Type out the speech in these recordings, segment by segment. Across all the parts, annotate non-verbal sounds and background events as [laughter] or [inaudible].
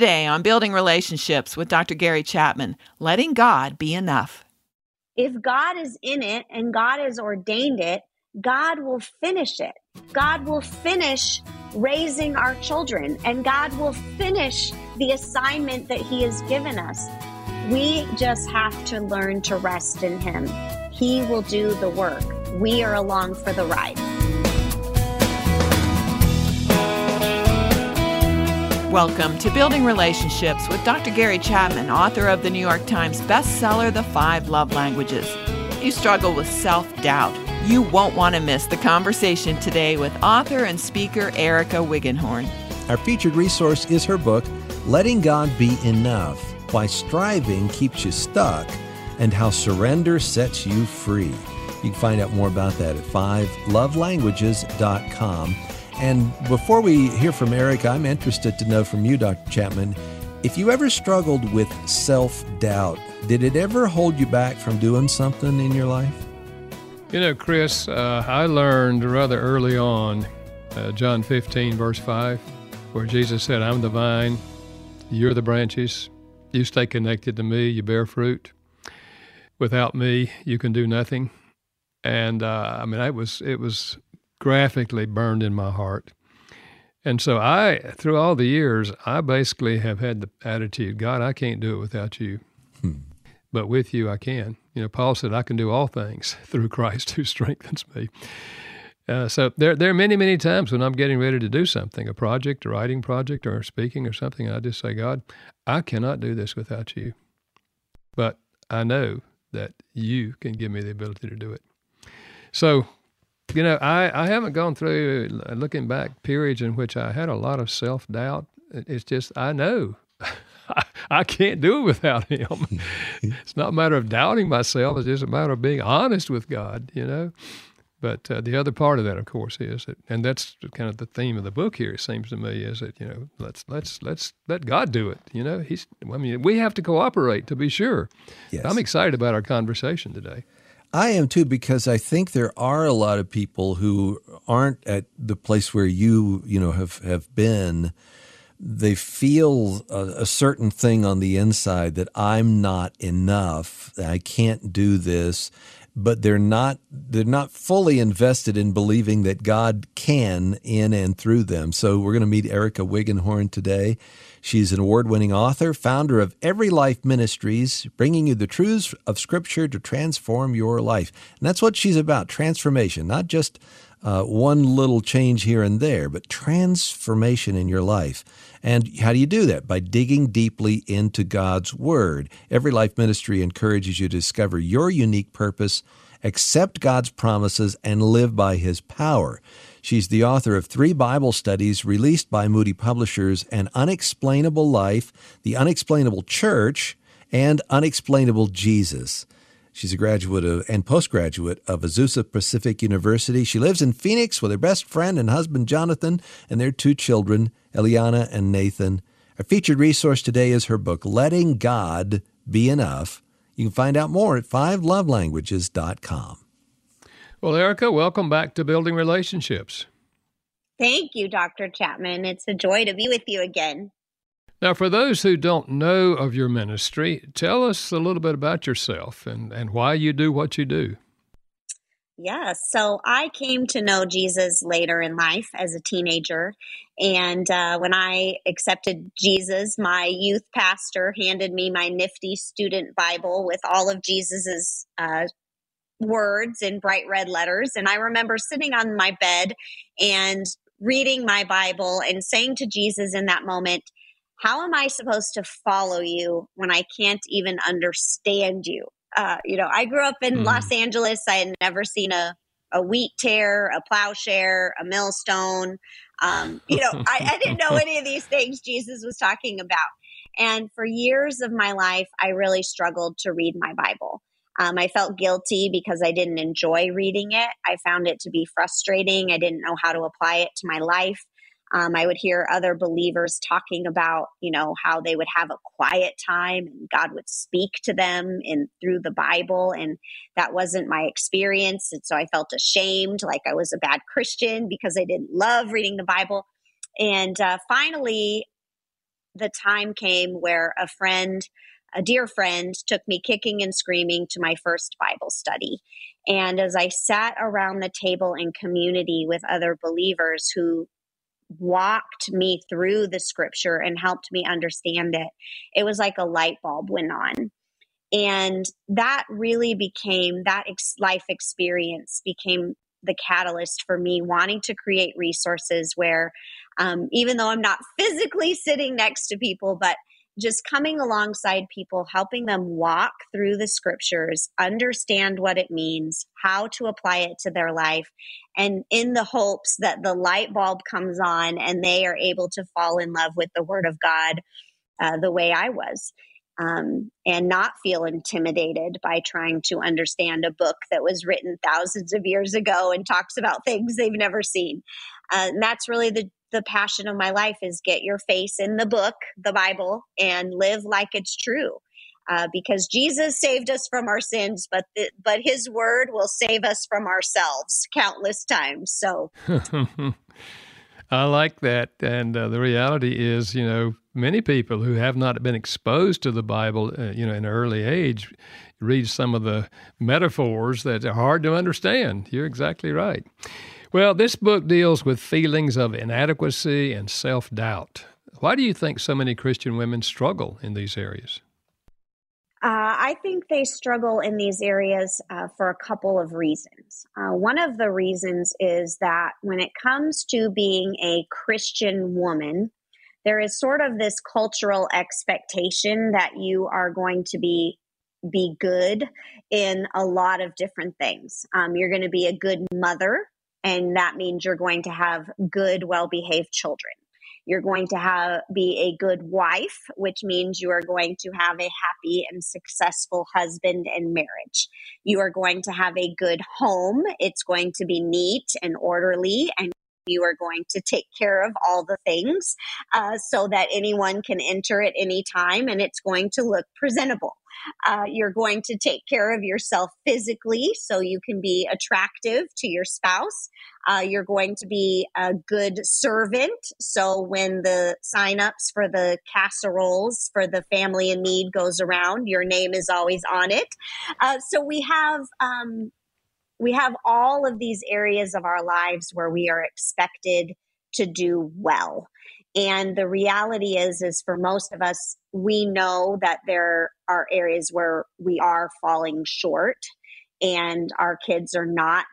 Today on Building Relationships with Dr. Gary Chapman, letting God be enough. If God is in it and God has ordained it, God will finish it. God will finish raising our children and God will finish the assignment that He has given us. We just have to learn to rest in Him. He will do the work. We are along for the ride. Welcome to Building Relationships with Dr. Gary Chapman, author of the New York Times bestseller, The Five Love Languages. If you struggle with self doubt, you won't want to miss the conversation today with author and speaker Erica Wiggenhorn. Our featured resource is her book, Letting God Be Enough Why Striving Keeps You Stuck and How Surrender Sets You Free. You can find out more about that at 5lovelanguages.com. And before we hear from Eric, I'm interested to know from you, Dr. Chapman, if you ever struggled with self doubt, did it ever hold you back from doing something in your life? You know, Chris, uh, I learned rather early on, uh, John 15, verse 5, where Jesus said, I'm the vine, you're the branches, you stay connected to me, you bear fruit. Without me, you can do nothing. And uh, I mean, it was, it was graphically burned in my heart. And so I, through all the years, I basically have had the attitude, God, I can't do it without you. Hmm. But with you, I can. You know, Paul said, I can do all things [laughs] through Christ who strengthens me. Uh, so there, there are many, many times when I'm getting ready to do something, a project, a writing project, or speaking or something, and I just say, God, I cannot do this without you. But I know that you can give me the ability to do it. So you know, I, I haven't gone through, uh, looking back, periods in which I had a lot of self doubt. It's just, I know [laughs] I, can't do it without Him. [laughs] it's not a matter of doubting myself, it's just a matter of being honest with God, you know. But uh, the other part of that, of course, is that, and that's kind of the theme of the book here. It seems to me is that you know let's let's let's let God do it. You know, He's. I mean, we have to cooperate to be sure. Yes. I'm excited about our conversation today. I am too because I think there are a lot of people who aren't at the place where you you know have have been. They feel a, a certain thing on the inside that I'm not enough. I can't do this, but they're not they're not fully invested in believing that God can in and through them. So we're going to meet Erica Wiggenhorn today. She's an award winning author, founder of Every Life Ministries, bringing you the truths of Scripture to transform your life. And that's what she's about transformation, not just uh, one little change here and there, but transformation in your life. And how do you do that? By digging deeply into God's Word. Every Life Ministry encourages you to discover your unique purpose, accept God's promises, and live by His power. She's the author of three Bible studies released by Moody Publishers An Unexplainable Life, The Unexplainable Church, and Unexplainable Jesus. She's a graduate of, and postgraduate of Azusa Pacific University. She lives in Phoenix with her best friend and husband Jonathan and their two children, Eliana and Nathan. Our featured resource today is her book, Letting God Be Enough. You can find out more at fivelovelanguages.com. Well, Erica, welcome back to Building Relationships. Thank you, Dr. Chapman. It's a joy to be with you again. Now, for those who don't know of your ministry, tell us a little bit about yourself and, and why you do what you do. Yes. So I came to know Jesus later in life as a teenager. And uh, when I accepted Jesus, my youth pastor handed me my nifty student Bible with all of Jesus's uh, words in bright red letters. And I remember sitting on my bed and reading my Bible and saying to Jesus in that moment, How am I supposed to follow you when I can't even understand you? Uh, you know, I grew up in mm. Los Angeles. I had never seen a, a wheat tare, a plowshare, a millstone. Um, you know, I, I didn't know [laughs] any of these things Jesus was talking about. And for years of my life, I really struggled to read my Bible. Um, I felt guilty because I didn't enjoy reading it. I found it to be frustrating. I didn't know how to apply it to my life. Um, I would hear other believers talking about, you know, how they would have a quiet time and God would speak to them in through the Bible, and that wasn't my experience. And so I felt ashamed, like I was a bad Christian because I didn't love reading the Bible. And uh, finally, the time came where a friend, a dear friend, took me kicking and screaming to my first Bible study. And as I sat around the table in community with other believers who walked me through the scripture and helped me understand it, it was like a light bulb went on. And that really became that ex- life experience became the catalyst for me wanting to create resources where, um, even though I'm not physically sitting next to people, but just coming alongside people, helping them walk through the scriptures, understand what it means, how to apply it to their life, and in the hopes that the light bulb comes on and they are able to fall in love with the Word of God uh, the way I was um, and not feel intimidated by trying to understand a book that was written thousands of years ago and talks about things they've never seen. Uh, and that's really the the passion of my life is get your face in the book, the Bible, and live like it's true. Uh, because Jesus saved us from our sins, but the, but His Word will save us from ourselves countless times. So, [laughs] I like that, and uh, the reality is, you know, many people who have not been exposed to the Bible, uh, you know, in an early age, read some of the metaphors that are hard to understand. You're exactly right. Well, this book deals with feelings of inadequacy and self doubt. Why do you think so many Christian women struggle in these areas? Uh, I think they struggle in these areas uh, for a couple of reasons. Uh, one of the reasons is that when it comes to being a Christian woman, there is sort of this cultural expectation that you are going to be be good in a lot of different things. Um, you're going to be a good mother, and that means you're going to have good, well behaved children. You're going to have be a good wife, which means you are going to have a happy and successful husband and marriage. You are going to have a good home. It's going to be neat and orderly and you are going to take care of all the things uh, so that anyone can enter at any time and it's going to look presentable. Uh, you're going to take care of yourself physically so you can be attractive to your spouse. Uh, you're going to be a good servant. So when the signups for the casseroles for the family in need goes around, your name is always on it. Uh, so we have um, we have all of these areas of our lives where we are expected to do well. And the reality is, is for most of us, we know that there are areas where we are falling short and our kids are not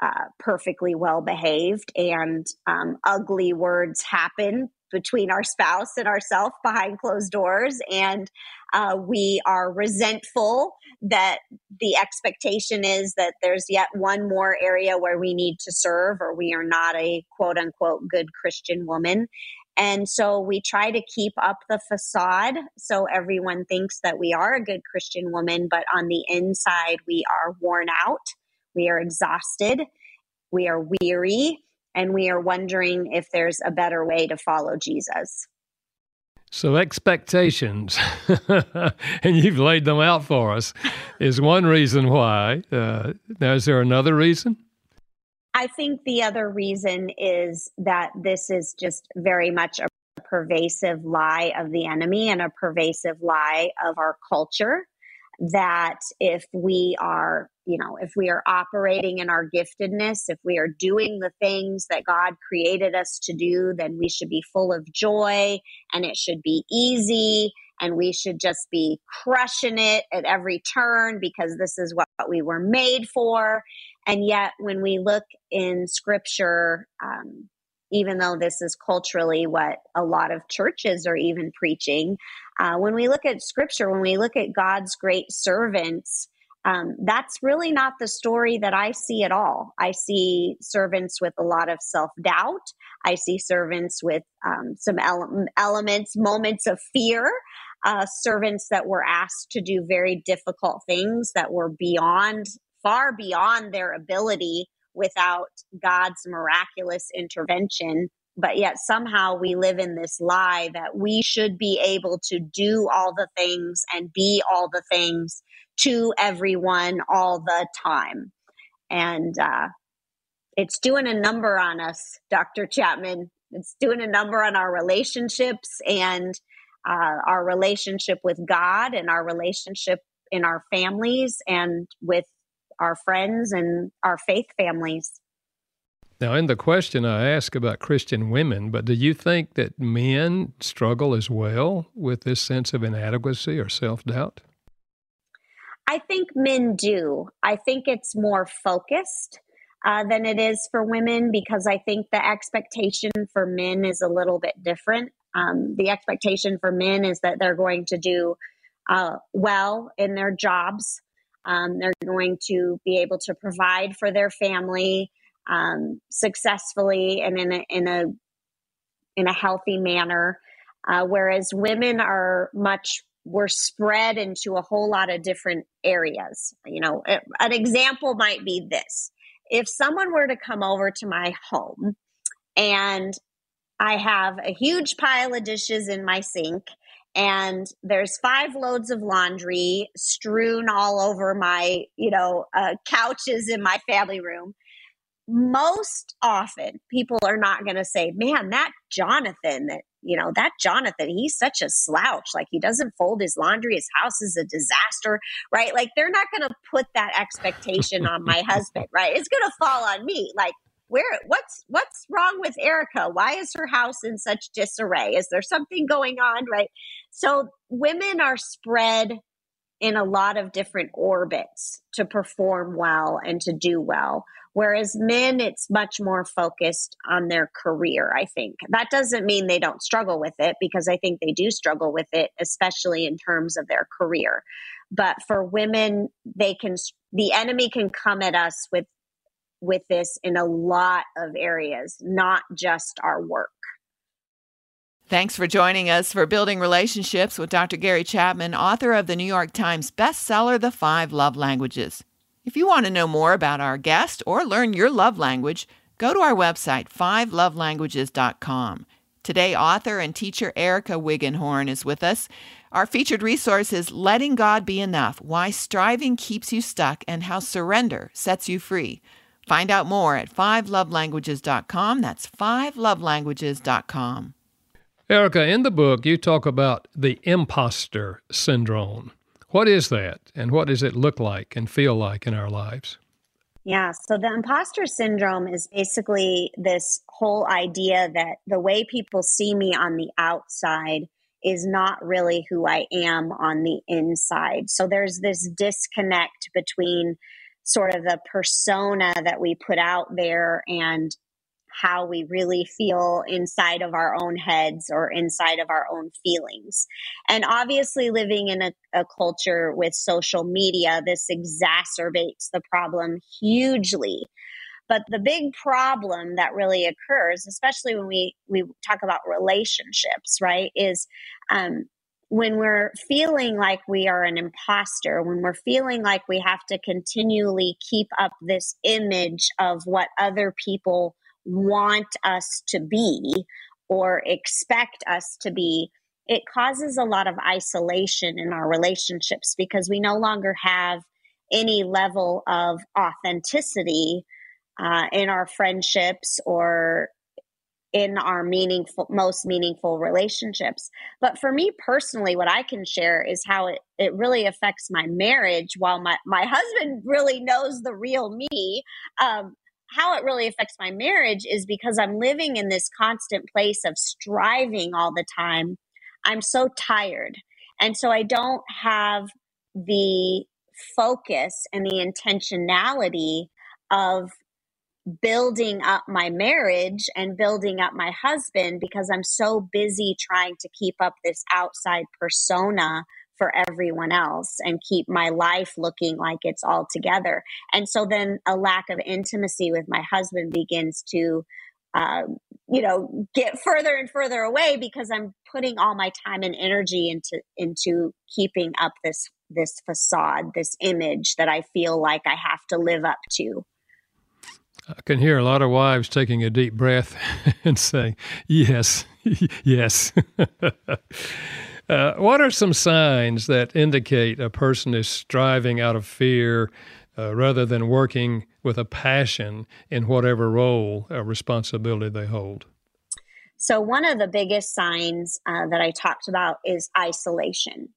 uh, perfectly well behaved and um, ugly words happen between our spouse and ourselves behind closed doors. And uh, we are resentful that the expectation is that there's yet one more area where we need to serve or we are not a quote unquote good christian woman. And so we try to keep up the facade so everyone thinks that we are a good christian woman but on the inside we are worn out. We are exhausted. We are weary and we are wondering if there's a better way to follow Jesus. So, expectations, [laughs] and you've laid them out for us, is one reason why. Uh, now, is there another reason? I think the other reason is that this is just very much a pervasive lie of the enemy and a pervasive lie of our culture that if we are, you know, if we are operating in our giftedness, if we are doing the things that God created us to do, then we should be full of joy and it should be easy and we should just be crushing it at every turn because this is what we were made for. And yet, when we look in scripture, um, even though this is culturally what a lot of churches are even preaching. Uh, when we look at scripture, when we look at God's great servants, um, that's really not the story that I see at all. I see servants with a lot of self doubt. I see servants with um, some ele- elements, moments of fear. Uh, servants that were asked to do very difficult things that were beyond, far beyond their ability without God's miraculous intervention. But yet somehow we live in this lie that we should be able to do all the things and be all the things to everyone all the time. And uh, it's doing a number on us, Dr. Chapman. It's doing a number on our relationships. And uh, our relationship with God and our relationship in our families and with our friends and our faith families. Now, in the question I ask about Christian women, but do you think that men struggle as well with this sense of inadequacy or self doubt? I think men do. I think it's more focused uh, than it is for women because I think the expectation for men is a little bit different. Um, the expectation for men is that they're going to do uh, well in their jobs. Um, they're going to be able to provide for their family um, successfully and in a, in a in a healthy manner. Uh, whereas women are much we're spread into a whole lot of different areas. You know, an example might be this: if someone were to come over to my home and I have a huge pile of dishes in my sink and there's five loads of laundry strewn all over my you know uh, couches in my family room most often people are not going to say man that jonathan that you know that jonathan he's such a slouch like he doesn't fold his laundry his house is a disaster right like they're not going to put that expectation on my husband right it's going to fall on me like where what's what's wrong with Erica? Why is her house in such disarray? Is there something going on, right? So women are spread in a lot of different orbits to perform well and to do well. Whereas men, it's much more focused on their career, I think. That doesn't mean they don't struggle with it because I think they do struggle with it, especially in terms of their career. But for women, they can, the enemy can come at us with with this in a lot of areas, not just our work. Thanks for joining us for Building Relationships with Dr. Gary Chapman, author of the New York Times bestseller, The Five Love Languages. If you want to know more about our guest or learn your love language, go to our website, fivelovelanguages.com. Today, author and teacher Erica Wiggenhorn is with us. Our featured resource is Letting God Be Enough Why Striving Keeps You Stuck and How Surrender Sets You Free. Find out more at fivelovelanguages.com. That's fivelovelanguages.com. Erica, in the book, you talk about the imposter syndrome. What is that, and what does it look like and feel like in our lives? Yeah, so the imposter syndrome is basically this whole idea that the way people see me on the outside is not really who I am on the inside. So there's this disconnect between sort of the persona that we put out there and how we really feel inside of our own heads or inside of our own feelings. And obviously, living in a, a, culture with social media, this exacerbates the problem hugely. But the big problem that really occurs, especially when we, we talk about relationships, right, is um, when we're feeling like we are an imposter, when we're feeling like we have to continually keep up this image of what other people want us to be or expect us to be, it causes a lot of isolation in our relationships because we no longer have any level of authenticity uh, in our friendships or in our meaningful most meaningful relationships. But for me personally what i can share is how it, it really affects my marriage while my, my husband really knows the real me. Um, how it really affects my marriage is because i'm living in this constant place of striving all the time. I'm so tired. And so i don't have the focus and the intentionality of building up my marriage and building up my husband because I'm so busy trying to keep up this outside persona for everyone else and keep my life looking like it's all together. And so then a lack of intimacy with my husband begins to um, you know get further and further away because i'm putting all my time and energy into into keeping up this this facade this image that i feel like i have to live up to I can hear a lot of wives taking a deep breath [laughs] and saying, Yes, [laughs] yes. [laughs] uh, what are some signs that indicate a person is striving out of fear uh, rather than working with a passion in whatever role or responsibility they hold? So, one of the biggest signs uh, that I talked about is isolation.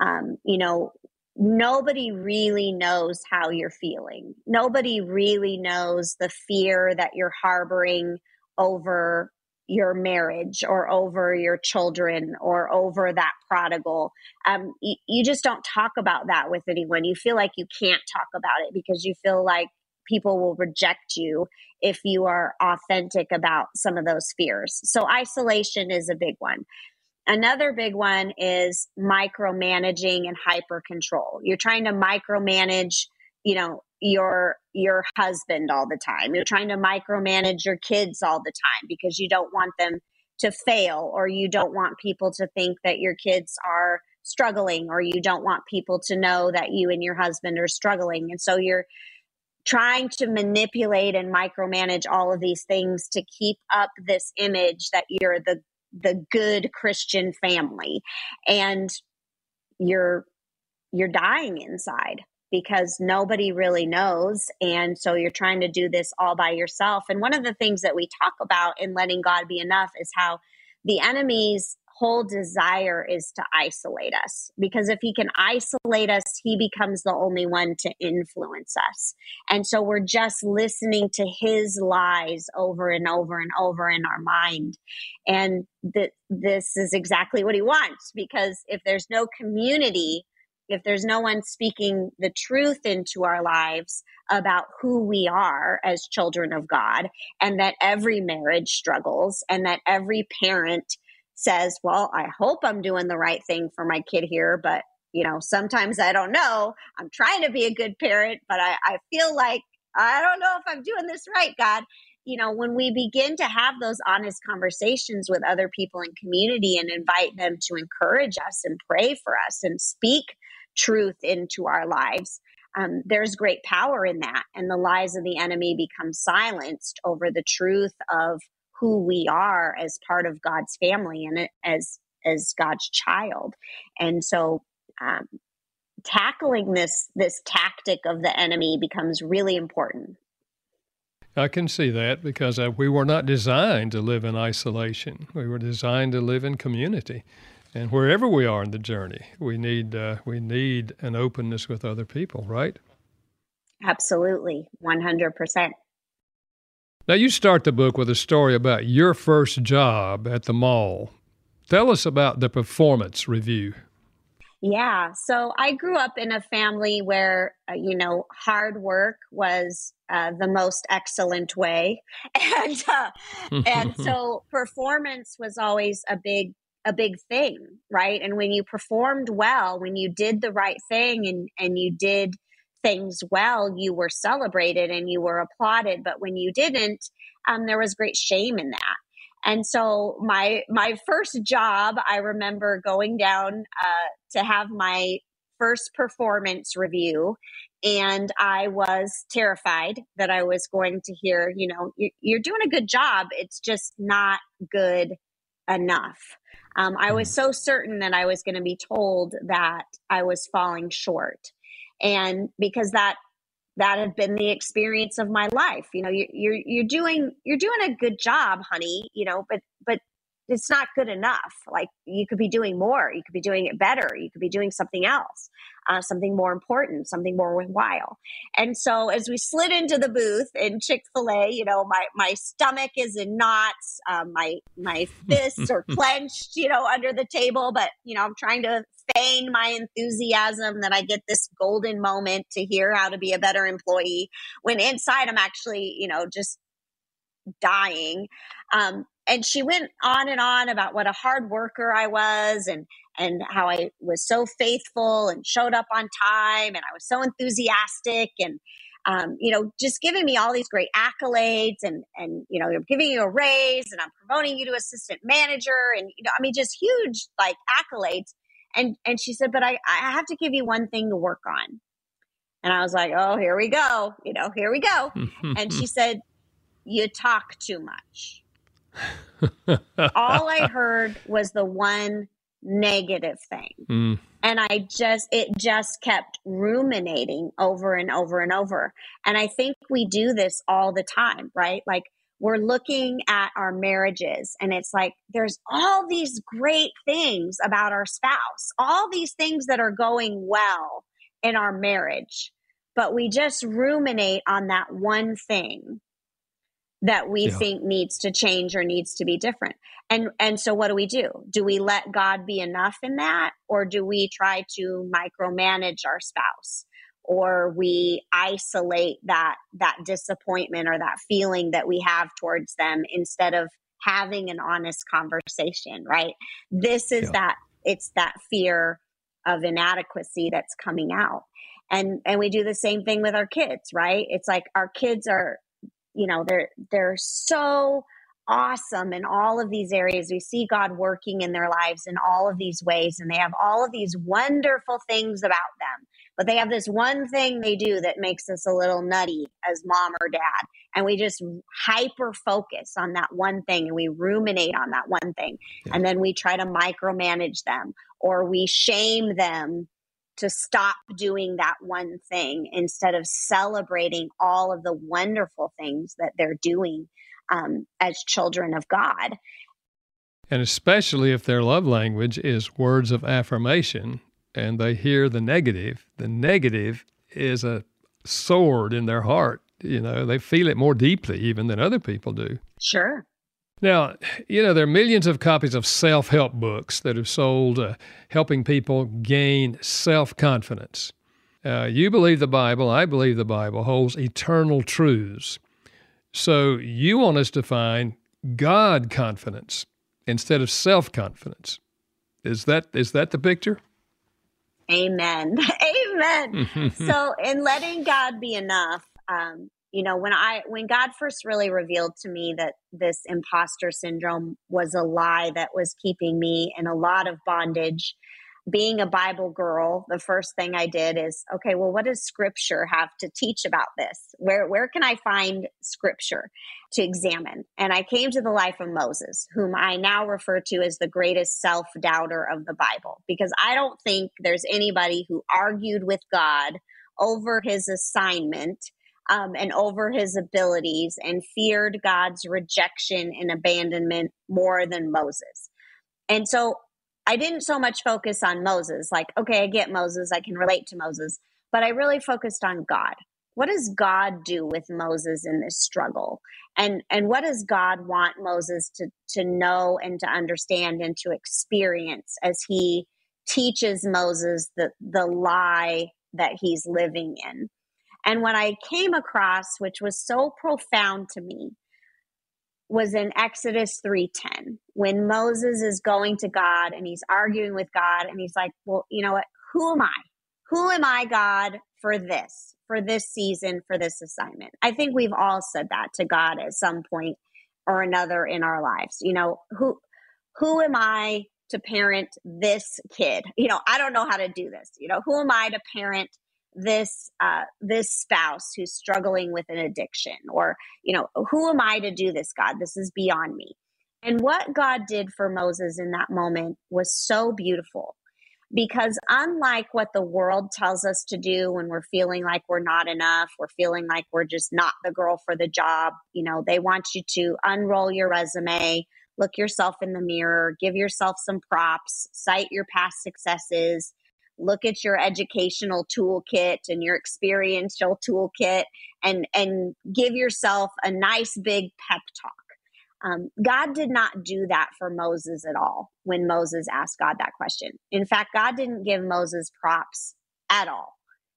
Um, you know, nobody really knows how you're feeling. Nobody really knows the fear that you're harboring over your marriage or over your children or over that prodigal. Um, you, you just don't talk about that with anyone. You feel like you can't talk about it because you feel like people will reject you if you are authentic about some of those fears. So, isolation is a big one. Another big one is micromanaging and hyper control. You're trying to micromanage, you know, your your husband all the time. You're trying to micromanage your kids all the time because you don't want them to fail or you don't want people to think that your kids are struggling or you don't want people to know that you and your husband are struggling. And so you're trying to manipulate and micromanage all of these things to keep up this image that you're the the good Christian family and you're you're dying inside because nobody really knows and so you're trying to do this all by yourself and one of the things that we talk about in letting God be enough is how the enemy's whole desire is to isolate us because if he can isolate us, he becomes the only one to influence us. And so we're just listening to his lies over and over and over in our mind. And this is exactly what he wants because if there's no community, if there's no one speaking the truth into our lives about who we are as children of God, and that every marriage struggles, and that every parent says, Well, I hope I'm doing the right thing for my kid here, but you know, sometimes I don't know. I'm trying to be a good parent, but I, I feel like I don't know if I'm doing this right, God. You know, when we begin to have those honest conversations with other people in community and invite them to encourage us and pray for us and speak truth into our lives, um, there's great power in that. And the lies of the enemy become silenced over the truth of who we are as part of God's family and as as God's child. And so um, tackling this this tactic of the enemy becomes really important. I can see that because uh, we were not designed to live in isolation. We were designed to live in community, and wherever we are in the journey, we need uh, we need an openness with other people, right? Absolutely, one hundred percent. Now, you start the book with a story about your first job at the mall. Tell us about the performance review. Yeah, so I grew up in a family where, uh, you know, hard work was uh, the most excellent way. [laughs] And, uh, and [laughs] so performance was always a big a big thing, right? And when you performed well, when you did the right thing and and you did things well, you were celebrated and you were applauded. But when you didn't, um, there was great shame in that. And so my my first job, I remember going down uh, to have my first performance review, and I was terrified that I was going to hear, you know, you're doing a good job. It's just not good enough. Um, I was mm. so certain that I was going to be told that I was falling short and because that that had been the experience of my life you know you, you're you're doing you're doing a good job honey you know but but it's not good enough. Like you could be doing more, you could be doing it better, you could be doing something else, uh, something more important, something more worthwhile. And so as we slid into the booth in Chick Fil A, you know, my my stomach is in knots, um, my my fists are [laughs] clenched, you know, under the table. But you know, I'm trying to feign my enthusiasm that I get this golden moment to hear how to be a better employee. When inside, I'm actually, you know, just dying. Um, and she went on and on about what a hard worker I was and and how I was so faithful and showed up on time and I was so enthusiastic and um, you know just giving me all these great accolades and and you know I'm giving you a raise and I'm promoting you to assistant manager and you know I mean just huge like accolades. And and she said but I I have to give you one thing to work on. And I was like oh here we go you know here we go. [laughs] And she said you talk too much all I heard was the one negative thing. [laughs] Mm. And I just, it just kept ruminating over and over and over. And I think we do this all the time, right? Like we're looking at our marriages and it's like there's all these great things about our spouse, all these things that are going well in our marriage, but we just ruminate on that one thing that we yeah. think needs to change or needs to be different. And and so what do we do? Do we let God be enough in that or do we try to micromanage our spouse? Or we isolate that that disappointment or that feeling that we have towards them instead of having an honest conversation, right? This is yeah. that it's that fear of inadequacy that's coming out. And and we do the same thing with our kids, right? It's like our kids are you know they're they're so awesome in all of these areas we see god working in their lives in all of these ways and they have all of these wonderful things about them but they have this one thing they do that makes us a little nutty as mom or dad and we just hyper focus on that one thing and we ruminate on that one thing yeah. and then we try to micromanage them or we shame them to stop doing that one thing instead of celebrating all of the wonderful things that they're doing um, as children of God. And especially if their love language is words of affirmation and they hear the negative, the negative is a sword in their heart. You know, they feel it more deeply even than other people do. Sure. Now, you know, there are millions of copies of self help books that are sold uh, helping people gain self confidence. Uh, you believe the Bible, I believe the Bible holds eternal truths. So you want us to find God confidence instead of self confidence. Is that is that the picture? Amen. [laughs] Amen. [laughs] so in letting God be enough, um, you know when i when god first really revealed to me that this imposter syndrome was a lie that was keeping me in a lot of bondage being a bible girl the first thing i did is okay well what does scripture have to teach about this? Where where can i find scripture to examine? And i came to the life of moses whom i now refer to as the greatest self-doubter of the bible because i don't think there's anybody who argued with god over his assignment um, and over his abilities and feared God's rejection and abandonment more than Moses. And so I didn't so much focus on Moses, like, okay, I get Moses, I can relate to Moses, but I really focused on God. What does God do with Moses in this struggle? And and what does God want Moses to to know and to understand and to experience as he teaches Moses the the lie that he's living in? And what I came across, which was so profound to me, was in Exodus 3:10 when Moses is going to God and he's arguing with God and he's like, "Well, you know what? Who am I? Who am I, God, for this? For this season, for this assignment?" I think we've all said that to God at some point or another in our lives. You know, who who am I to parent this kid? You know, I don't know how to do this. You know, who am I to parent this uh, this spouse who's struggling with an addiction or you know who am i to do this god? This is beyond me. And what god did for moses in that moment was so beautiful because unlike what the world tells us to do when we're feeling like we're not enough we're feeling like we're just not the girl for the job you know they want you to unroll your resume look yourself in the mirror give yourself some props cite your past successes look at your educational toolkit and your experiential toolkit and and give yourself a nice big pep talk. Um, god did not do that for moses at all when moses asked god that question. In fact god didn't give moses props at all.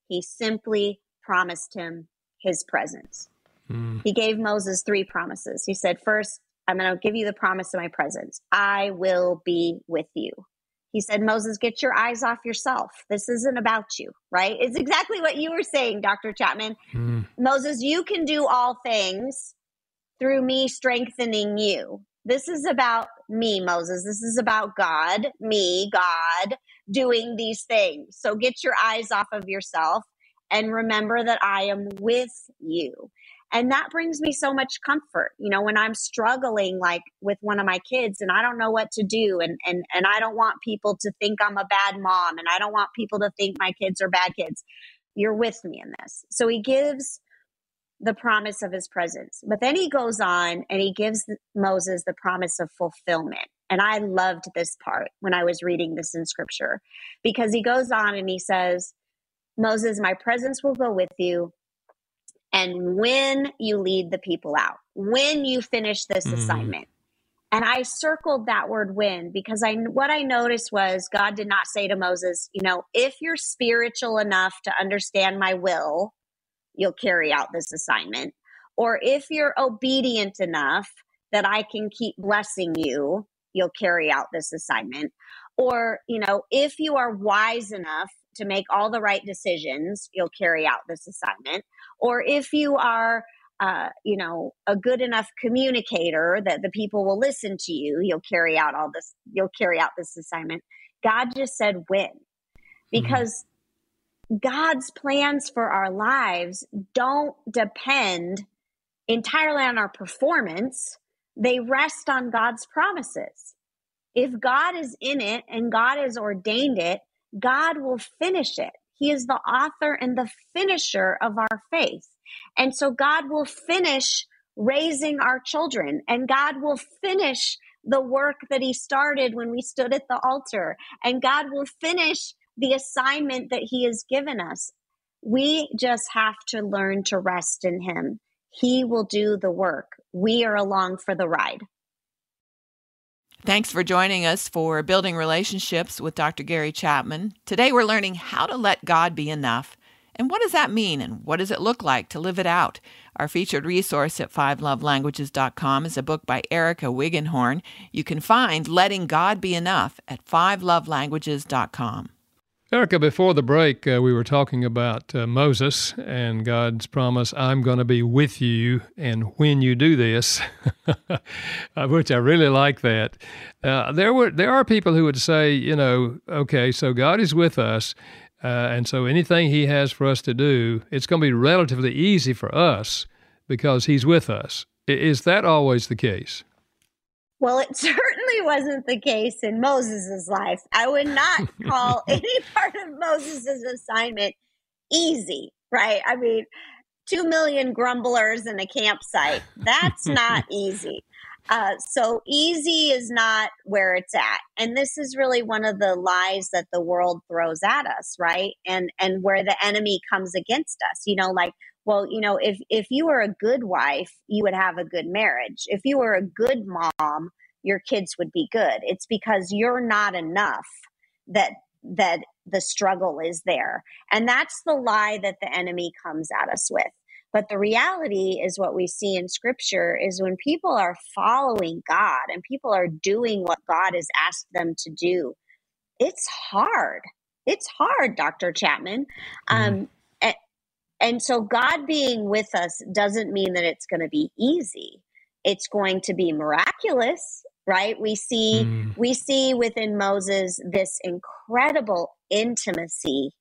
He simply promised him his presence. Mm. he gave moses three promises. He said first i'm going to give you the promise of my presence. I will be with you he said, Moses, get your eyes off yourself. This isn't about you, right? It's exactly what you were saying, Dr. Chapman. Mm. Moses, you can do all things through me strengthening you. This is about me, Moses. This is about God, me, God, doing these things. So get your eyes off of yourself and remember that I am with you. And that brings me so much comfort. You know, when I'm struggling like with one of my kids and I don't know what to do and and and I don't want people to think I'm a bad mom and I don't want people to think my kids are bad kids. You're with me in this. So he gives the promise of his presence. But then he goes on and he gives Moses the promise of fulfillment. And I loved this part when I was reading this in scripture because he goes on and he says, Moses, my presence will go with you. And when you lead the people out, when you finish this mm. assignment, and I circled that word when because I what I noticed was God did not say to Moses, you know, if you're spiritual enough to understand my will, you'll carry out this assignment. Or if you're obedient enough that I can keep blessing you, you'll carry out this assignment. Or, you know, if you are wise enough to make all the right decisions, you'll carry out this assignment. Or if you are uh, you know, a good enough communicator that the people will listen to you, you'll carry out all this, you'll carry out this assignment. God just said when, because mm-hmm. God's plans for our lives don't depend entirely on our performance, they rest on God's promises. If God is in it and God has ordained it, God will finish it. He is the author and the finisher of our faith. And so God will finish raising our children and God will finish the work that He started when we stood at the altar. And God will finish the assignment that He has given us. We just have to learn to rest in Him. He will do the work. We are along for the ride. Thanks for joining us for Building Relationships with Dr. Gary Chapman. Today we're learning how to let God be enough. And what does that mean and what does it look like to live it out? Our featured resource at fivelovelanguages.com is a book by Erica Wiggenhorn. You can find Letting God Be Enough at fivelovelanguages.com. Erica, before the break, uh, we were talking about uh, Moses and God's promise, I'm going to be with you, and when you do this, [laughs] uh, which I really like that. Uh, there were there are people who would say, you know, okay, so God is with us, uh, and so anything He has for us to do, it's going to be relatively easy for us because He's with us. Is that always the case? Well, it [laughs] certainly wasn't the case in Moses' life. I would not [laughs] call any part of Moses' assignment easy, right? I mean, two million grumblers in a campsite. That's not [laughs] easy. Uh, so easy is not where it's at, and this is really one of the lies that the world throws at us, right? And and where the enemy comes against us. You know, like well, you know, if if you were a good wife, you would have a good marriage. If you were a good mom, your kids would be good. It's because you're not enough that that the struggle is there. And that's the lie that the enemy comes at us with. But the reality is what we see in scripture is when people are following God and people are doing what God has asked them to do, it's hard. It's hard, Dr. Chapman. Mm. Um, and so, God being with us doesn't mean that it's going to be easy. It's going to be miraculous, right? We see mm. we see within Moses this incredible intimacy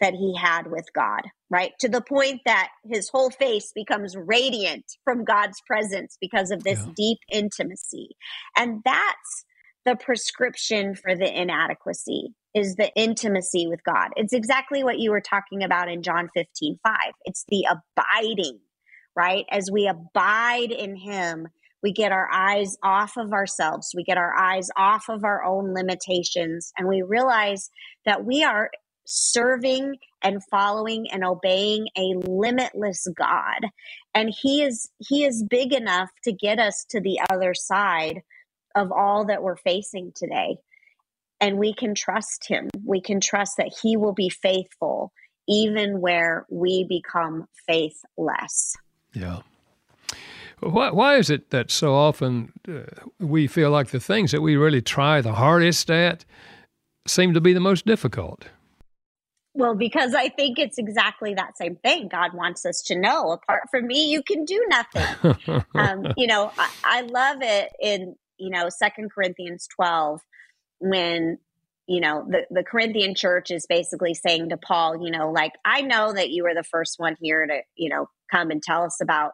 that he had with God, right? To the point that his whole face becomes radiant from God's presence because of this yeah. deep intimacy. And that's the prescription for the inadequacy is the intimacy with God. It's exactly what you were talking about in John 15, 5. It's the abiding, right? As we abide in Him, we get our eyes off of ourselves. We get our eyes off of our own limitations. And we realize that we are serving and following and obeying a limitless God. And He is, He is big enough to get us to the other side of all that we're facing today and we can trust him. We can trust that he will be faithful even where we become faithless. Yeah. Why, why is it that so often uh, we feel like the things that we really try the hardest at seem to be the most difficult? Well, because I think it's exactly that same thing. God wants us to know apart from me, you can do nothing. [laughs] um, you know, I, I love it in, you know, Second Corinthians 12 when you know the, the corinthian church is basically saying to paul you know like i know that you were the first one here to you know come and tell us about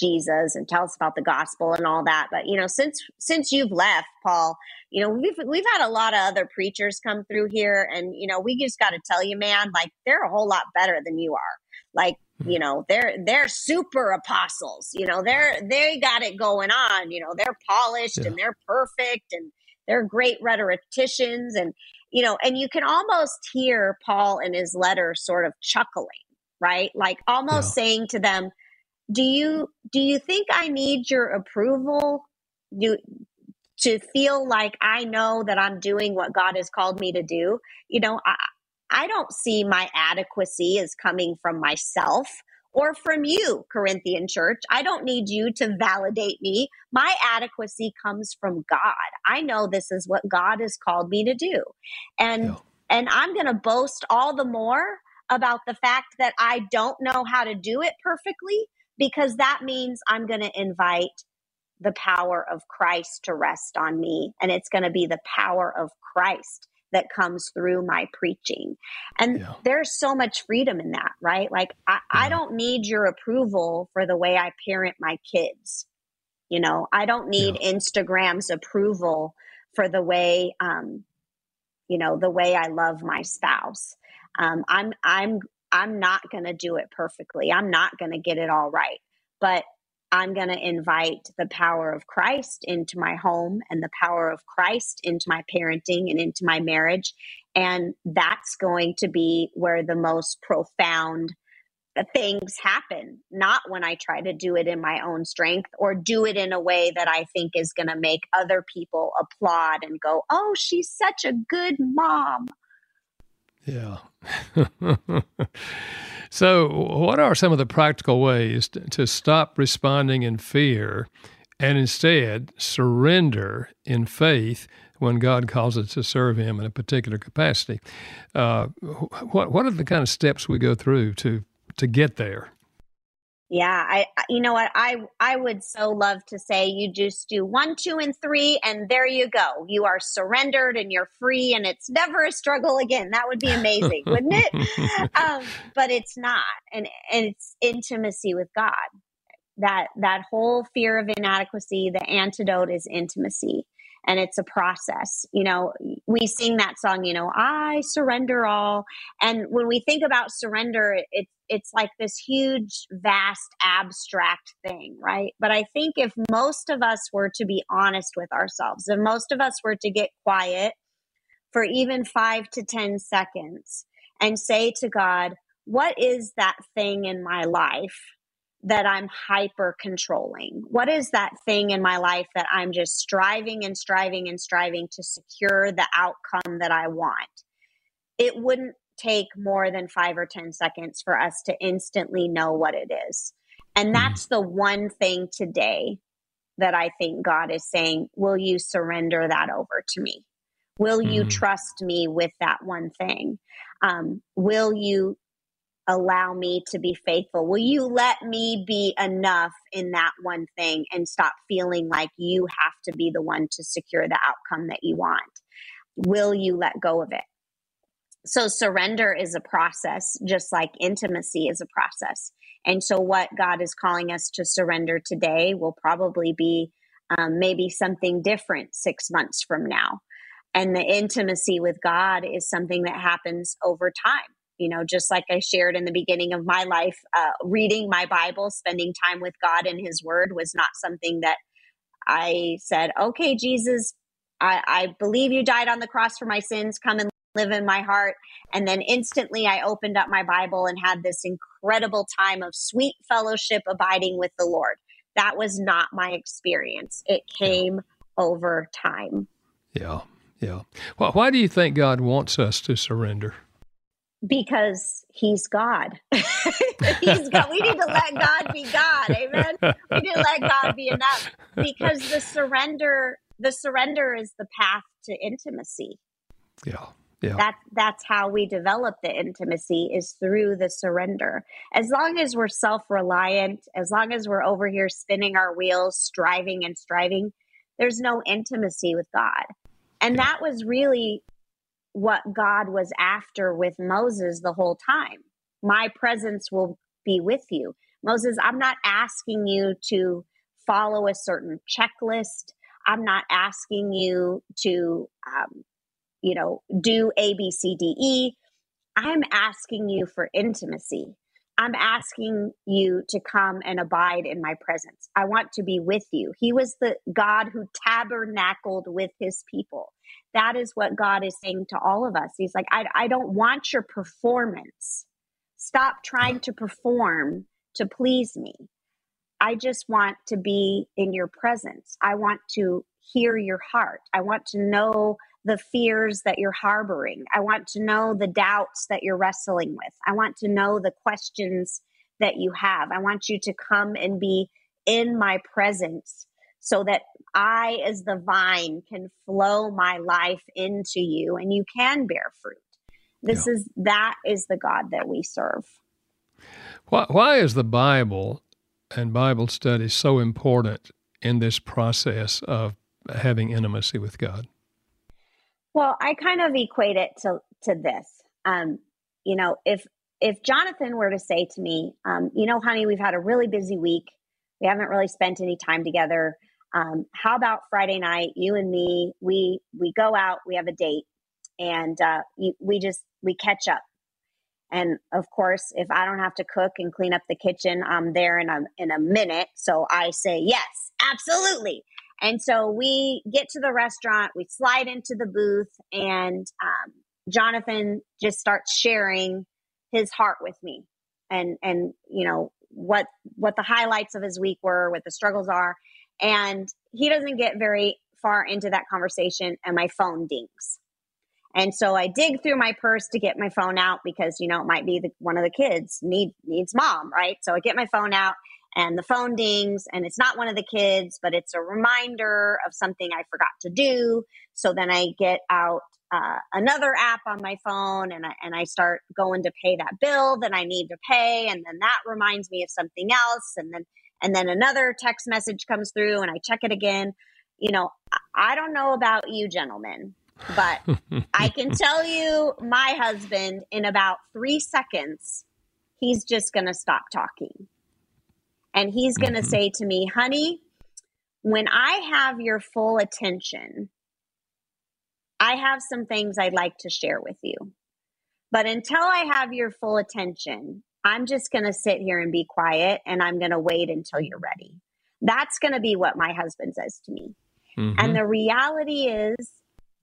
jesus and tell us about the gospel and all that but you know since since you've left paul you know we've we've had a lot of other preachers come through here and you know we just got to tell you man like they're a whole lot better than you are like hmm. you know they're they're super apostles you know they're they got it going on you know they're polished yeah. and they're perfect and they're great rhetoricians and you know and you can almost hear paul in his letter sort of chuckling right like almost yeah. saying to them do you do you think i need your approval do to feel like i know that i'm doing what god has called me to do you know i I don't see my adequacy as coming from myself or from you, Corinthian church. I don't need you to validate me. My adequacy comes from God. I know this is what God has called me to do. And yeah. and I'm going to boast all the more about the fact that I don't know how to do it perfectly because that means I'm going to invite the power of Christ to rest on me and it's going to be the power of Christ that comes through my preaching. And yeah. there's so much freedom in that, right? Like, I, yeah. I don't need your approval for the way I parent my kids. You know, I don't need yeah. Instagram's approval for the way, um, you know, the way I love my spouse. Um, I'm, I'm, I'm not going to do it perfectly. I'm not going to get it all right. But I'm going to invite the power of Christ into my home and the power of Christ into my parenting and into my marriage. And that's going to be where the most profound things happen, not when I try to do it in my own strength or do it in a way that I think is going to make other people applaud and go, oh, she's such a good mom. Yeah. [laughs] So, what are some of the practical ways to, to stop responding in fear and instead surrender in faith when God calls us to serve Him in a particular capacity? Uh, what What are the kind of steps we go through to to get there? Yeah, I you know what I I would so love to say you just do 1 2 and 3 and there you go. You are surrendered and you're free and it's never a struggle again. That would be amazing, wouldn't it? [laughs] Um, but it's not. And and it's intimacy with God. That that whole fear of inadequacy, the antidote is intimacy and it's a process. You know, we sing that song, you know, I surrender all. And when we think about surrender, it, it's like this huge, vast, abstract thing, right? But I think if most of us were to be honest with ourselves, if most of us were to get quiet for even five to 10 seconds and say to God, what is that thing in my life that I'm hyper controlling? What is that thing in my life that I'm just striving and striving and striving to secure the outcome that I want? It wouldn't take more than five or 10 seconds for us to instantly know what it is. And hmm. that's the one thing today that I think God is saying, Will you surrender that over to me? Will you mm. trust me with that one thing? Um, will you allow me to be faithful? Will you let me be enough in that one thing and stop feeling like you have to be the one to secure the outcome that you want? Will you let go of it? So, surrender is a process, just like intimacy is a process. And so, what God is calling us to surrender today will probably be um, maybe something different six months from now. And the intimacy with God is something that happens over time you know, just like I shared in the beginning of my life, uh, reading my Bible, spending time with God and His Word was not something that I said, okay, Jesus, I, I believe you died on the cross for my sins. Come and live in my heart. And then instantly I opened up my Bible and had this incredible time of sweet fellowship abiding with the Lord. That was not my experience. It came yeah. over time. Yeah. Yeah. Well, why do you think God wants us to surrender? Because he's God. [laughs] he's God. We need to let God be God. Amen. We need to let God be enough because the surrender, the surrender is the path to intimacy. Yeah. Yeah. That that's how we develop the intimacy is through the surrender. As long as we're self-reliant, as long as we're over here spinning our wheels, striving and striving, there's no intimacy with God. And yeah. that was really what God was after with Moses the whole time. My presence will be with you. Moses, I'm not asking you to follow a certain checklist. I'm not asking you to, um, you know, do A, B, C, D, E. I'm asking you for intimacy. I'm asking you to come and abide in my presence. I want to be with you. He was the God who tabernacled with his people. That is what God is saying to all of us. He's like, I, I don't want your performance. Stop trying to perform to please me. I just want to be in your presence. I want to hear your heart. I want to know the fears that you're harboring. I want to know the doubts that you're wrestling with. I want to know the questions that you have. I want you to come and be in my presence so that I, as the vine, can flow my life into you and you can bear fruit. This yeah. is that is the God that we serve. Why, why is the Bible and Bible study so important in this process of having intimacy with God? Well, I kind of equate it to to this. Um, you know, if if Jonathan were to say to me, um, you know, honey, we've had a really busy week. We haven't really spent any time together. Um, how about Friday night, you and me, we we go out, we have a date, and uh, we just we catch up. And of course, if I don't have to cook and clean up the kitchen, I'm there in a in a minute. So I say yes, absolutely. And so we get to the restaurant, we slide into the booth, and um, Jonathan just starts sharing his heart with me, and and you know what what the highlights of his week were, what the struggles are, and he doesn't get very far into that conversation, and my phone dings. And so I dig through my purse to get my phone out because you know it might be the, one of the kids need needs mom, right? So I get my phone out and the phone dings and it's not one of the kids but it's a reminder of something i forgot to do. So then i get out uh, another app on my phone and I, and I start going to pay that bill that i need to pay and then that reminds me of something else and then and then another text message comes through and i check it again. You know i don't know about you gentlemen but i can [laughs] tell you my husband in about three seconds he's just going to stop talking and he's going to mm-hmm. say to me, honey, when I have your full attention, I have some things I'd like to share with you. But until I have your full attention, I'm just going to sit here and be quiet and I'm going to wait until you're ready. That's going to be what my husband says to me. Mm-hmm. And the reality is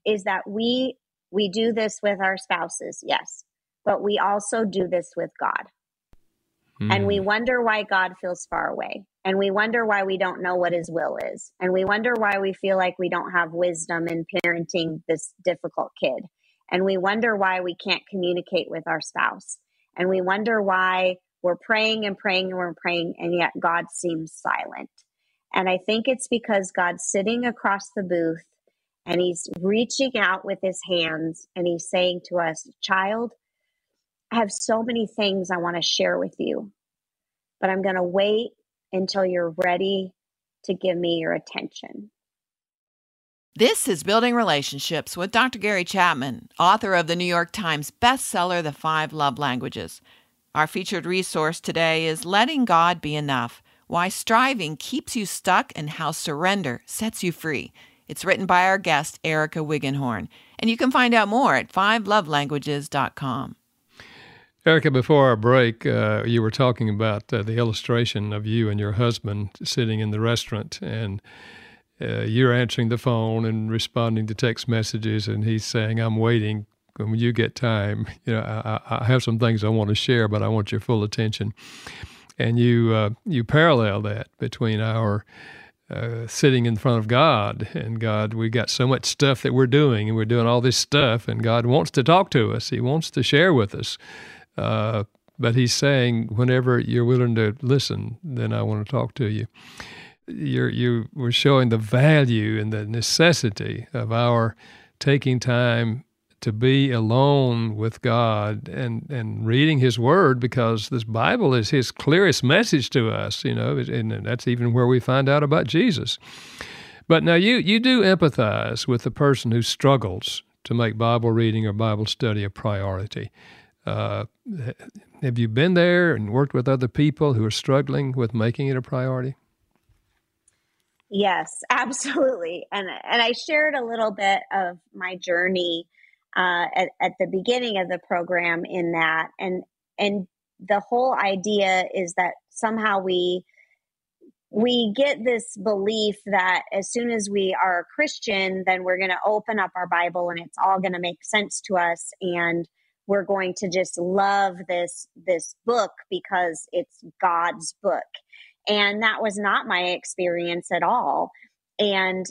is that we we do this with our spouses, yes, but we also do this with God. Mm. And we hmm. wonder why God feels far away. And we wonder why we don't know what his will is. And we wonder why we feel like we don't have wisdom in parenting this difficult kid. And we wonder why we can't communicate with our spouse. And we wonder why we're praying and praying and we're praying, and yet God seems silent. And I think it's because God's sitting across the booth and he's reaching out with his hands and he's saying to us, Child, I have so many things I want to share with you, but I'm going to wait until you're ready to give me your attention. This is Building Relationships with Dr. Gary Chapman, author of the New York Times bestseller, The Five Love Languages. Our featured resource today is Letting God Be Enough Why Striving Keeps You Stuck and How Surrender Sets You Free. It's written by our guest, Erica Wiggenhorn, and you can find out more at fivelovelanguages.com. Erica, before our break, uh, you were talking about uh, the illustration of you and your husband sitting in the restaurant, and uh, you're answering the phone and responding to text messages, and he's saying, "I'm waiting." When you get time, you know, I, I have some things I want to share, but I want your full attention. And you uh, you parallel that between our uh, sitting in front of God and God, we've got so much stuff that we're doing, and we're doing all this stuff, and God wants to talk to us. He wants to share with us. Uh, but he's saying, whenever you're willing to listen, then I want to talk to you. You're, you were showing the value and the necessity of our taking time to be alone with God and, and reading His Word because this Bible is His clearest message to us, you know, and that's even where we find out about Jesus. But now you, you do empathize with the person who struggles to make Bible reading or Bible study a priority. Uh, have you been there and worked with other people who are struggling with making it a priority? Yes, [laughs] absolutely. And and I shared a little bit of my journey uh, at, at the beginning of the program in that, and and the whole idea is that somehow we we get this belief that as soon as we are a Christian, then we're going to open up our Bible and it's all going to make sense to us, and we're going to just love this this book because it's God's book. And that was not my experience at all. And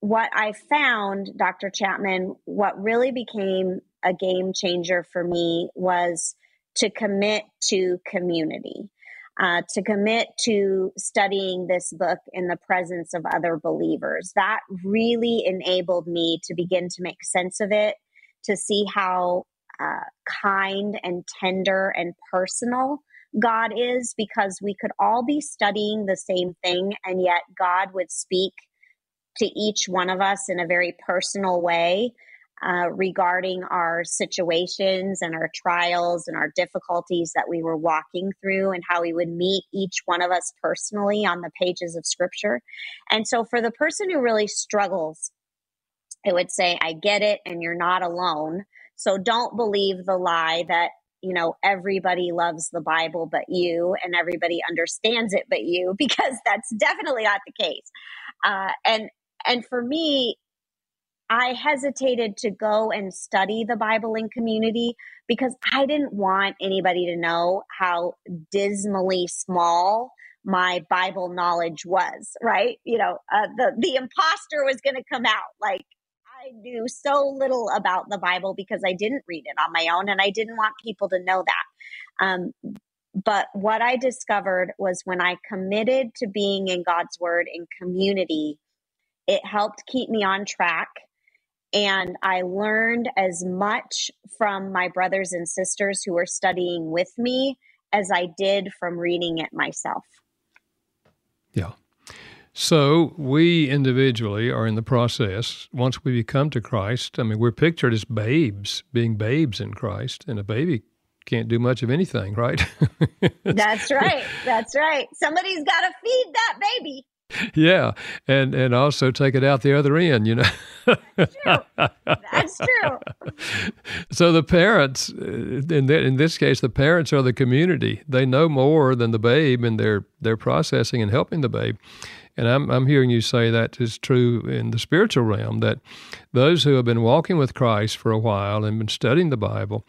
what I found, Dr. Chapman, what really became a game changer for me was to commit to community uh, to commit to studying this book in the presence of other believers. That really enabled me to begin to make sense of it, to see how uh, kind and tender and personal God is, because we could all be studying the same thing, and yet God would speak to each one of us in a very personal way uh, regarding our situations and our trials and our difficulties that we were walking through and how we would meet each one of us personally on the pages of scripture. And so, for the person who really struggles, it would say, I get it, and you're not alone. So, don't believe the lie that you know everybody loves the bible but you and everybody understands it but you [laughs] because that's definitely not the case uh, and and for me I hesitated to go and study the Bible in community because I didn't want anybody to know how dismally small my Bible knowledge was, right? You know, uh, the the imposter was going to come out. Like I knew so little about the Bible because I didn't read it on my own, and I didn't want people to know that. Um, but what I discovered was when I committed to being in God's Word in community, it helped keep me on track and I learned as much from my brothers and sisters who were studying with me as I did from reading it myself. Yeah. So we individually are in the process. Once we become to Christ, I mean, we're pictured as babes, being babes in Christ, and a baby can't do much of anything, right? [laughs] That's right. That's right. Somebody's got to feed that baby yeah, and and also take it out the other end, you know. That's true. That's true. so the parents, uh, in the, in this case, the parents are the community. They know more than the babe, and they're they're processing and helping the babe. And I'm I'm hearing you say that is true in the spiritual realm. That those who have been walking with Christ for a while and been studying the Bible,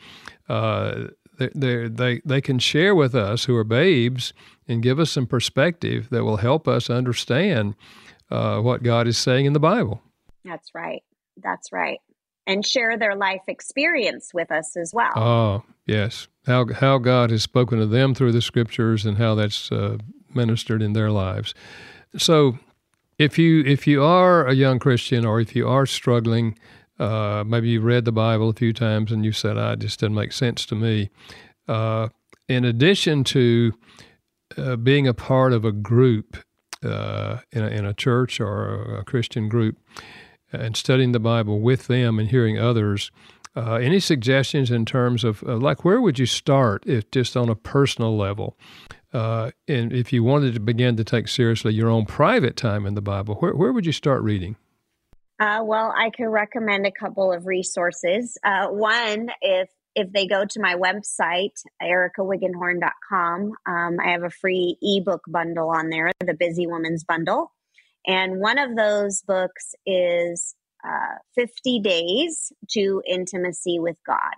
uh, they they they can share with us who are babes and give us some perspective that will help us understand uh, what God is saying in the Bible. That's right. That's right. And share their life experience with us as well. Oh, yes. How, how God has spoken to them through the scriptures and how that's uh, ministered in their lives. So, if you if you are a young Christian or if you are struggling, uh, maybe you've read the Bible a few times and you said, "I ah, just doesn't make sense to me." Uh, in addition to uh, being a part of a group uh, in, a, in a church or a, Christian group and studying the Bible with them and hearing others. Uh, any suggestions in terms of uh, like where would you start if just on a personal level? Uh, and if you wanted to begin to take seriously your own private time in the Bible, where, where would you start reading? Uh, well, I can recommend a couple of resources. Uh, one, if if they go to my website, ericawiggenhorn.com, um, I have a free ebook bundle on there, the Busy Woman's Bundle. And one of those books is uh, 50 Days to Intimacy with God.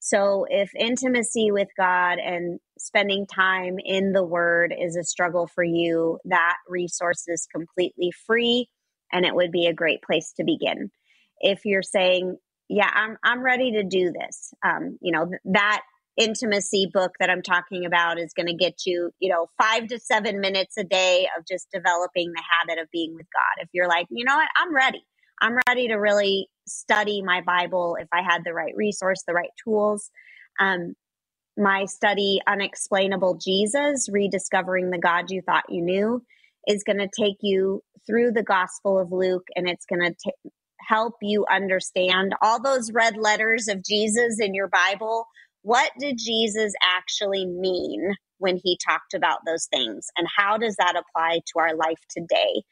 So, if intimacy with God and spending time in the Word is a struggle for you, that resource is completely free and it would be a great place to begin. If you're saying, yeah, I'm I'm ready to do this. Um, you know, th- that intimacy book that I'm talking about is going to get you, you know, five to seven minutes a day of just developing the habit of being with God. If you're like, you know what, I'm ready. I'm ready to really study my Bible if I had the right resource, the right tools. Um, my study, Unexplainable Jesus Rediscovering the God You Thought You Knew, is going to take you through the Gospel of Luke and it's going to help you understand all those red letters of Jesus in your Bible. What did Jesus actually mean when he talked about those things? And how does that apply to our life today?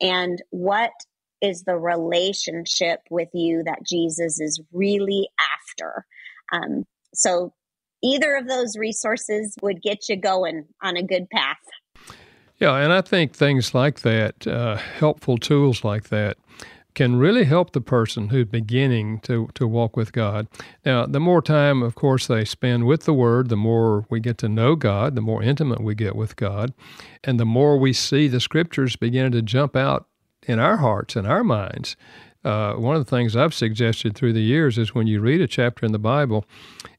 And what is the relationship with you that Jesus is really after? Um, so either of those resources would get you going on a good path. Yeah, and I think things like that, uh, helpful tools like that, can really help the person who's beginning to, to walk with God. Now, the more time, of course, they spend with the Word, the more we get to know God, the more intimate we get with God, and the more we see the Scriptures beginning to jump out in our hearts and our minds. Uh, one of the things I've suggested through the years is when you read a chapter in the Bible,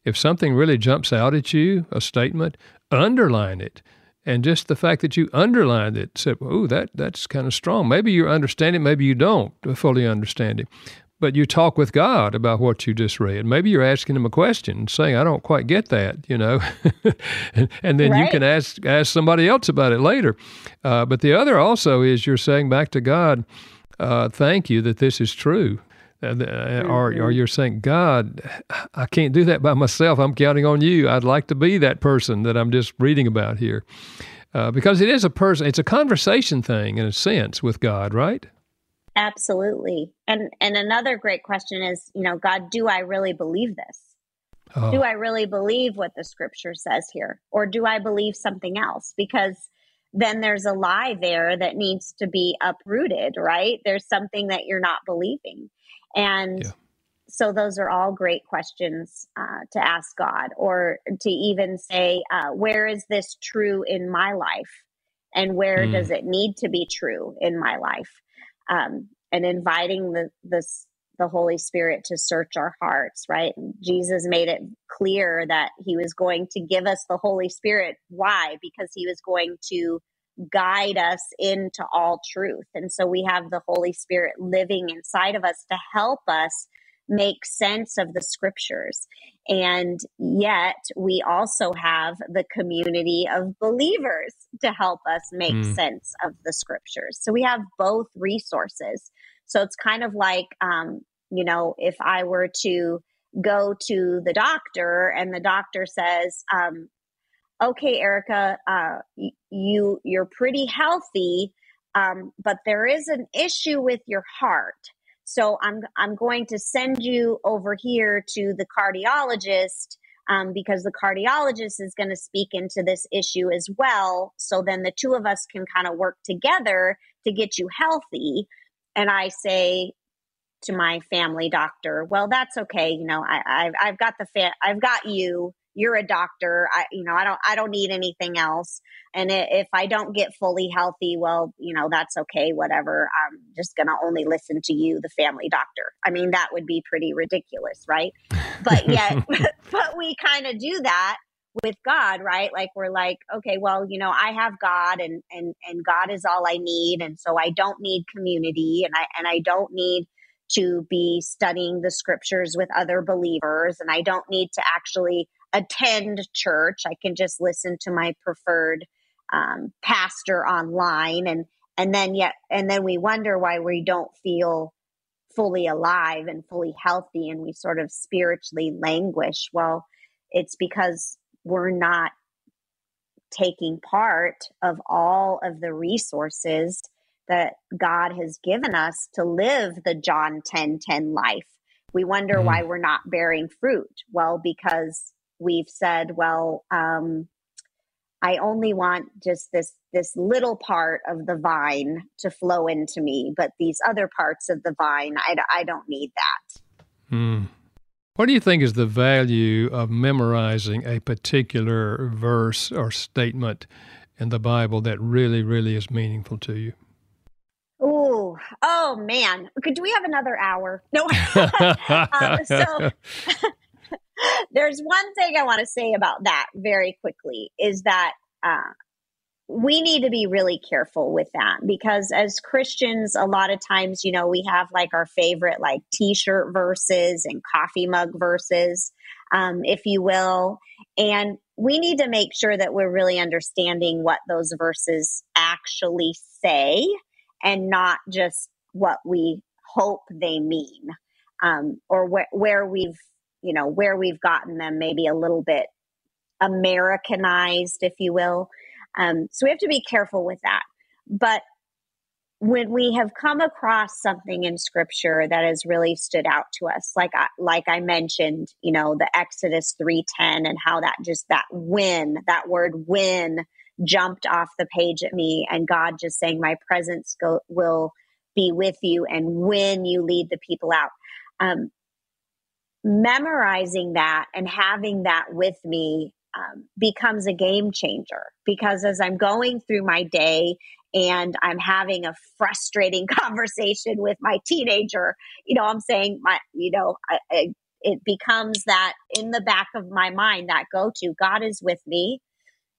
if something really jumps out at you, a statement, underline it and just the fact that you underlined it said, "Oh, that that's kind of strong." Maybe you understand it, maybe you don't fully understand it, but you talk with God about what you just read. Maybe you're asking Him a question, saying, "I don't quite get that," you know, [laughs] and, and, then right. you can ask ask somebody else about it later. Uh, but the other also is you're saying back to God, uh, "Thank you that this is true." Uh, mm-hmm. or, or you're saying, God, I can't do that by myself. I'm counting on you. I'd like to be that person that I'm just reading about here. Uh, because it is a person, it's a conversation thing in a sense with God, right? Absolutely. And and another great question is, you know, God, do I really believe this? Oh. Do I really believe what the scripture says here? Or do I believe something else? Because then there's a lie there that needs to be uprooted, right? There's something that you're not believing. And yeah. so those are all great questions uh, to ask God or to even say, uh, where is this true in my life? And where mm. does it need to be true in my life? Um, and inviting the, the, the Holy Spirit to search our hearts, right? Jesus made it clear that he was going to give us the Holy Spirit. Why? Because he was going to guide us into all truth. And so we have the Holy Spirit living inside of us to help us make sense of the scriptures. And yet we also have the community of believers to help us make mm. sense of the scriptures. So we have both resources. So it's kind of like, um, you know, if I were to go to the doctor and the doctor says, um, okay, Erica, uh, you you're pretty healthy, um, but there is an issue with your heart. So I'm I'm going to send you over here to the cardiologist um, because the cardiologist is going to speak into this issue as well. So then the two of us can kind of work together to get you healthy. And I say to my family doctor, well, that's okay. You know, I, have I've got the fa- I've got you you're a doctor i you know i don't i don't need anything else. And if i don't get fully healthy well you know that's okay whatever. I'm just going to only listen to you the family doctor. I mean that would be pretty ridiculous right? But yet [laughs] [laughs] but we kind of do that with God, right? Like we're like, okay, well, you know, I have God and and and God is all I need and so I don't need community and I and I don't need to be studying the scriptures with other believers and I don't need to actually attend church. I can just listen to my preferred um, pastor online, and and then yet and then we wonder why we don't feel fully alive and fully healthy, and we sort of spiritually languish. Well, it's because we're not taking part of all of the resources that God has given us to live the John 10 10 life. We wonder mm-hmm. why we're not bearing fruit. Well, because we've said, well, um, I only want just this this little part of the vine to flow into me, but these other parts of the vine, I, I don't need that. Hmm. What do you think is the value of memorizing a particular verse or statement in the Bible that really, really is meaningful to you? Oh, oh man! Could Do we have another hour? No. [laughs] [laughs] so [laughs] there's one thing I want to say about that very quickly is that uh, we need to be really careful with that because as Christians, a lot of times, you know, we have like our favorite like t shirt verses and coffee mug verses, um, if you will. And we need to make sure that we're really understanding what those verses actually say and not just what we hope they mean um, or wh- where we've you know, where we've gotten them maybe a little bit Americanized, if you will. Um, so we have to be careful with that. But when we have come across something in scripture that has really stood out to us like I, like I mentioned you know the Exodus 3:10 and how that just that win that word win jumped off the page at me and God just saying my presence go, will be with you and when you lead the people out um, memorizing that and having that with me um, becomes a game changer because as I'm going through my day and I'm having a frustrating [laughs] conversation with my teenager, you know, I'm saying my, you know, I, I, it becomes that in the back of my mind, that go to God is with me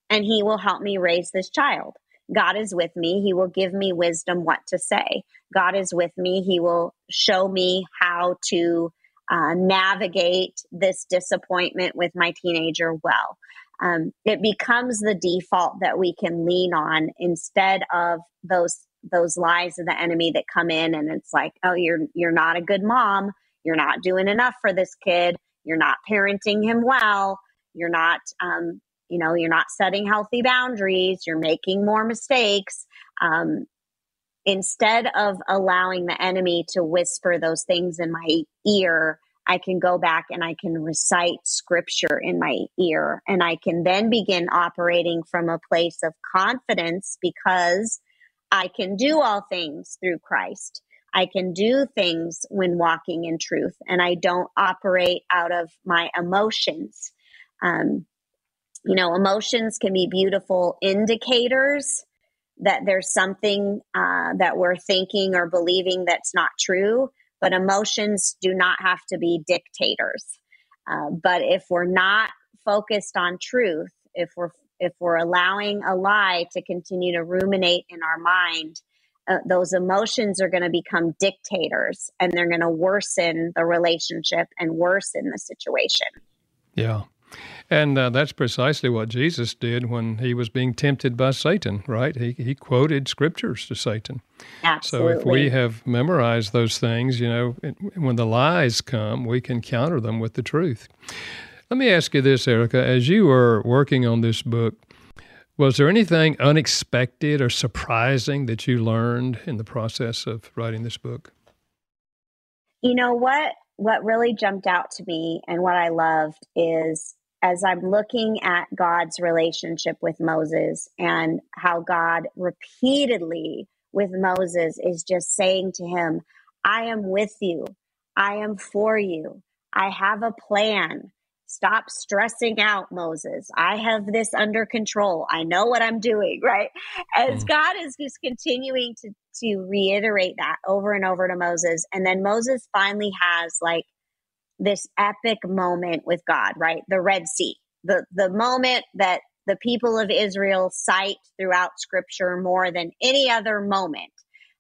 and he will help me raise this child. God is with me. He will give me wisdom what to say. God is with me. He will show me how to uh, navigate this disappointment with my teenager well. Um, it becomes the default that we can lean on instead of those those lies of the enemy that come in and it's like oh you're you're not a good mom. You're not doing enough for this kid. You're not parenting him well. You're not um, you know you're not setting healthy boundaries. You're making more mistakes. Um, instead of allowing the enemy to whisper those things in my ear I can go back and I can recite scripture in my ear. And I can then begin operating from a place of confidence because I can do all things through Christ. I can do things when walking in truth, and I don't operate out of my emotions. Um, you know, emotions can be beautiful indicators that there's something uh, that we're thinking or believing that's not true but emotions do not have to be dictators. Uh, but if we're not focused on truth, if we're if we're allowing a lie to continue to ruminate in our mind, uh, those emotions are going to become dictators, and they're going to worsen the relationship and worsen the situation. Yeah. And uh, that's precisely what Jesus did when he was being tempted by Satan, right? He, he quoted scriptures to Satan. Absolutely. So if we have memorized those things, you know, when the lies come, we can counter them with the truth. Let me ask you this, Erica. As you were working on this book, was there anything unexpected or surprising that you learned in the process of writing this book? You know what? What really jumped out to me and what I loved is as I'm looking at God's relationship with Moses and how God repeatedly with Moses is just saying to him, I am with you. I am for you. I have a plan. Stop stressing out, Moses. I have this under control. I know what I'm doing, [laughs] right? As mm. God is just continuing to, to reiterate that over and over to Moses. And then Moses finally has like this epic moment with God, right? The Red Sea, the, the moment that the people of Israel cite throughout scripture more than any other moment,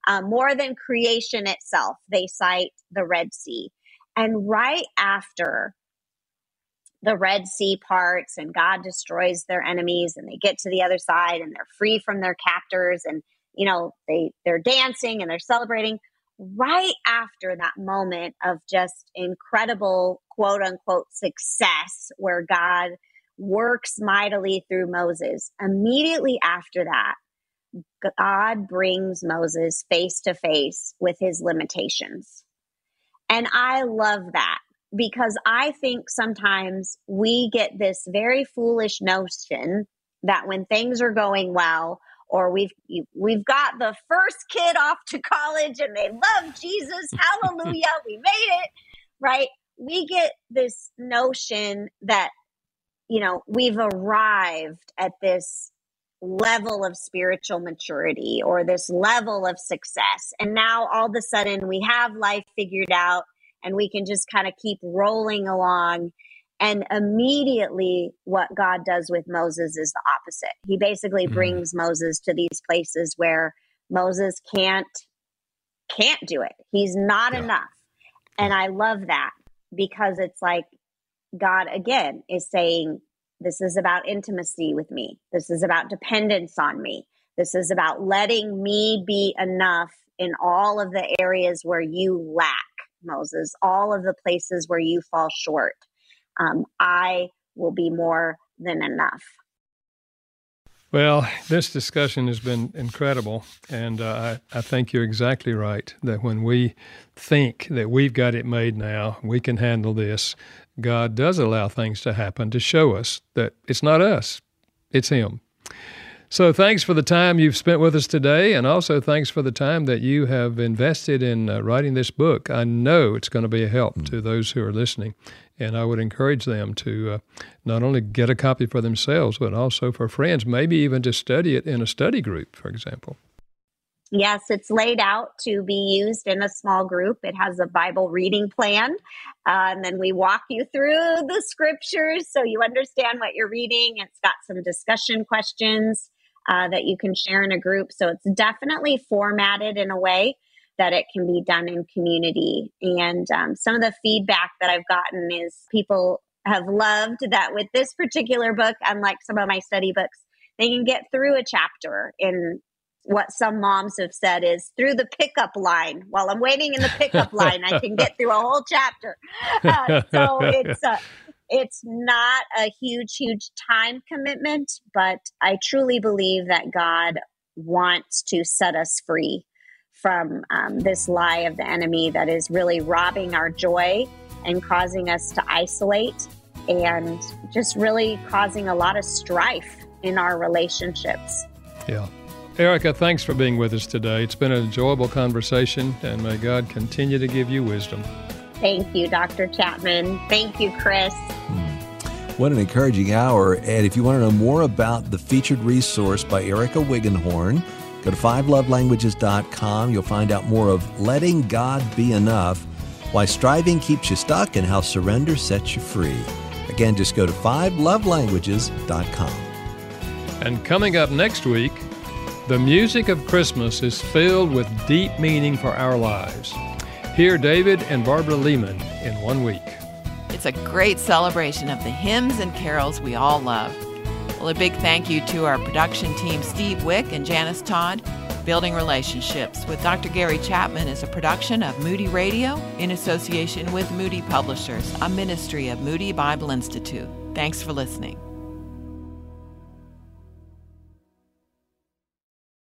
um, more than creation itself. They cite the Red Sea. And right after the Red Sea parts and God destroys their enemies and they get to the other side and they're free from their captors and you know they they're dancing and they're celebrating right after that moment of just incredible quote unquote success where God works mightily through Moses, immediately after that, God brings Moses face to face with his limitations. And I love that because I think sometimes we get this very foolish notion that when things are going well, or we've we've got the first kid off to college and they love Jesus. [laughs] Hallelujah, we made it. Right? We get this notion that you know, we've arrived at this level of spiritual maturity or this level of success. And now all of a sudden we have life figured out and we can just kind of keep rolling along and immediately, what God does with Moses is the opposite. He basically mm. brings Moses to these places where Moses can't can't do it. He's not yeah. enough. And I love that because it's like God again is saying, This is about intimacy with me. This is about dependence on me. This is about letting me be enough in all of the areas where you lack, Moses, all of the places where you fall short um, I will be more than enough. Well, this discussion has been incredible. And uh, I, I think you're exactly right that when we think that we've got it made now, we can handle this, God does allow things to happen to show us that it's not us, it's Him. So, thanks for the time you've spent with us today, and also thanks for the time that you have invested in uh, writing this book. I know it's going to be a help mm. to those who are listening, and I would encourage them to uh, not only get a copy for themselves, but also for friends, maybe even to study it in a study group, for example. Yes, it's laid out to be used in a small group. It has a Bible reading plan. Uh, and then we walk you through the scriptures so you understand what you're reading. It's got some discussion questions uh, that you can share in a group. So it's definitely formatted in a way that it can be done in community. And um, some of the feedback that I've gotten is people have loved that with this particular book, unlike some of my study books, they can get through a chapter in what some moms have said is through the pickup line. While I'm waiting in the pickup [laughs] line, I can get through a whole chapter. [laughs] Uh, so it's uh, it's not a huge, huge time commitment, but I truly believe that God wants to set us free from um, this lie of the enemy that is really robbing our joy and causing us to isolate and just really causing a lot of strife in our relationships. Yeah. Erica, thanks for being with us today. It's been an enjoyable conversation, and may God continue to give you wisdom. Thank you, Dr. Chapman. Thank you, Chris. Hmm. What an encouraging hour. And if you want to know more about the featured resource by Erica Wiggenhorn, go to fivelovelanguages.com. You'll find out more of Letting God Be Enough, Why Striving Keeps You Stuck, and How Surrender Sets You Free. Again, just go to fivelovelanguages.com. And coming up next week, the music of Christmas is filled with deep meaning for our lives. Hear David and Barbara Leeman in one week. It's a great celebration of the hymns and carols we all love. Well, a big thank you to our production team, Steve Wick and Janice Todd. Building Relationships with Dr. Gary Chapman is a production of Moody Radio in association with Moody Publishers, a ministry of Moody Bible Institute. Thanks for listening.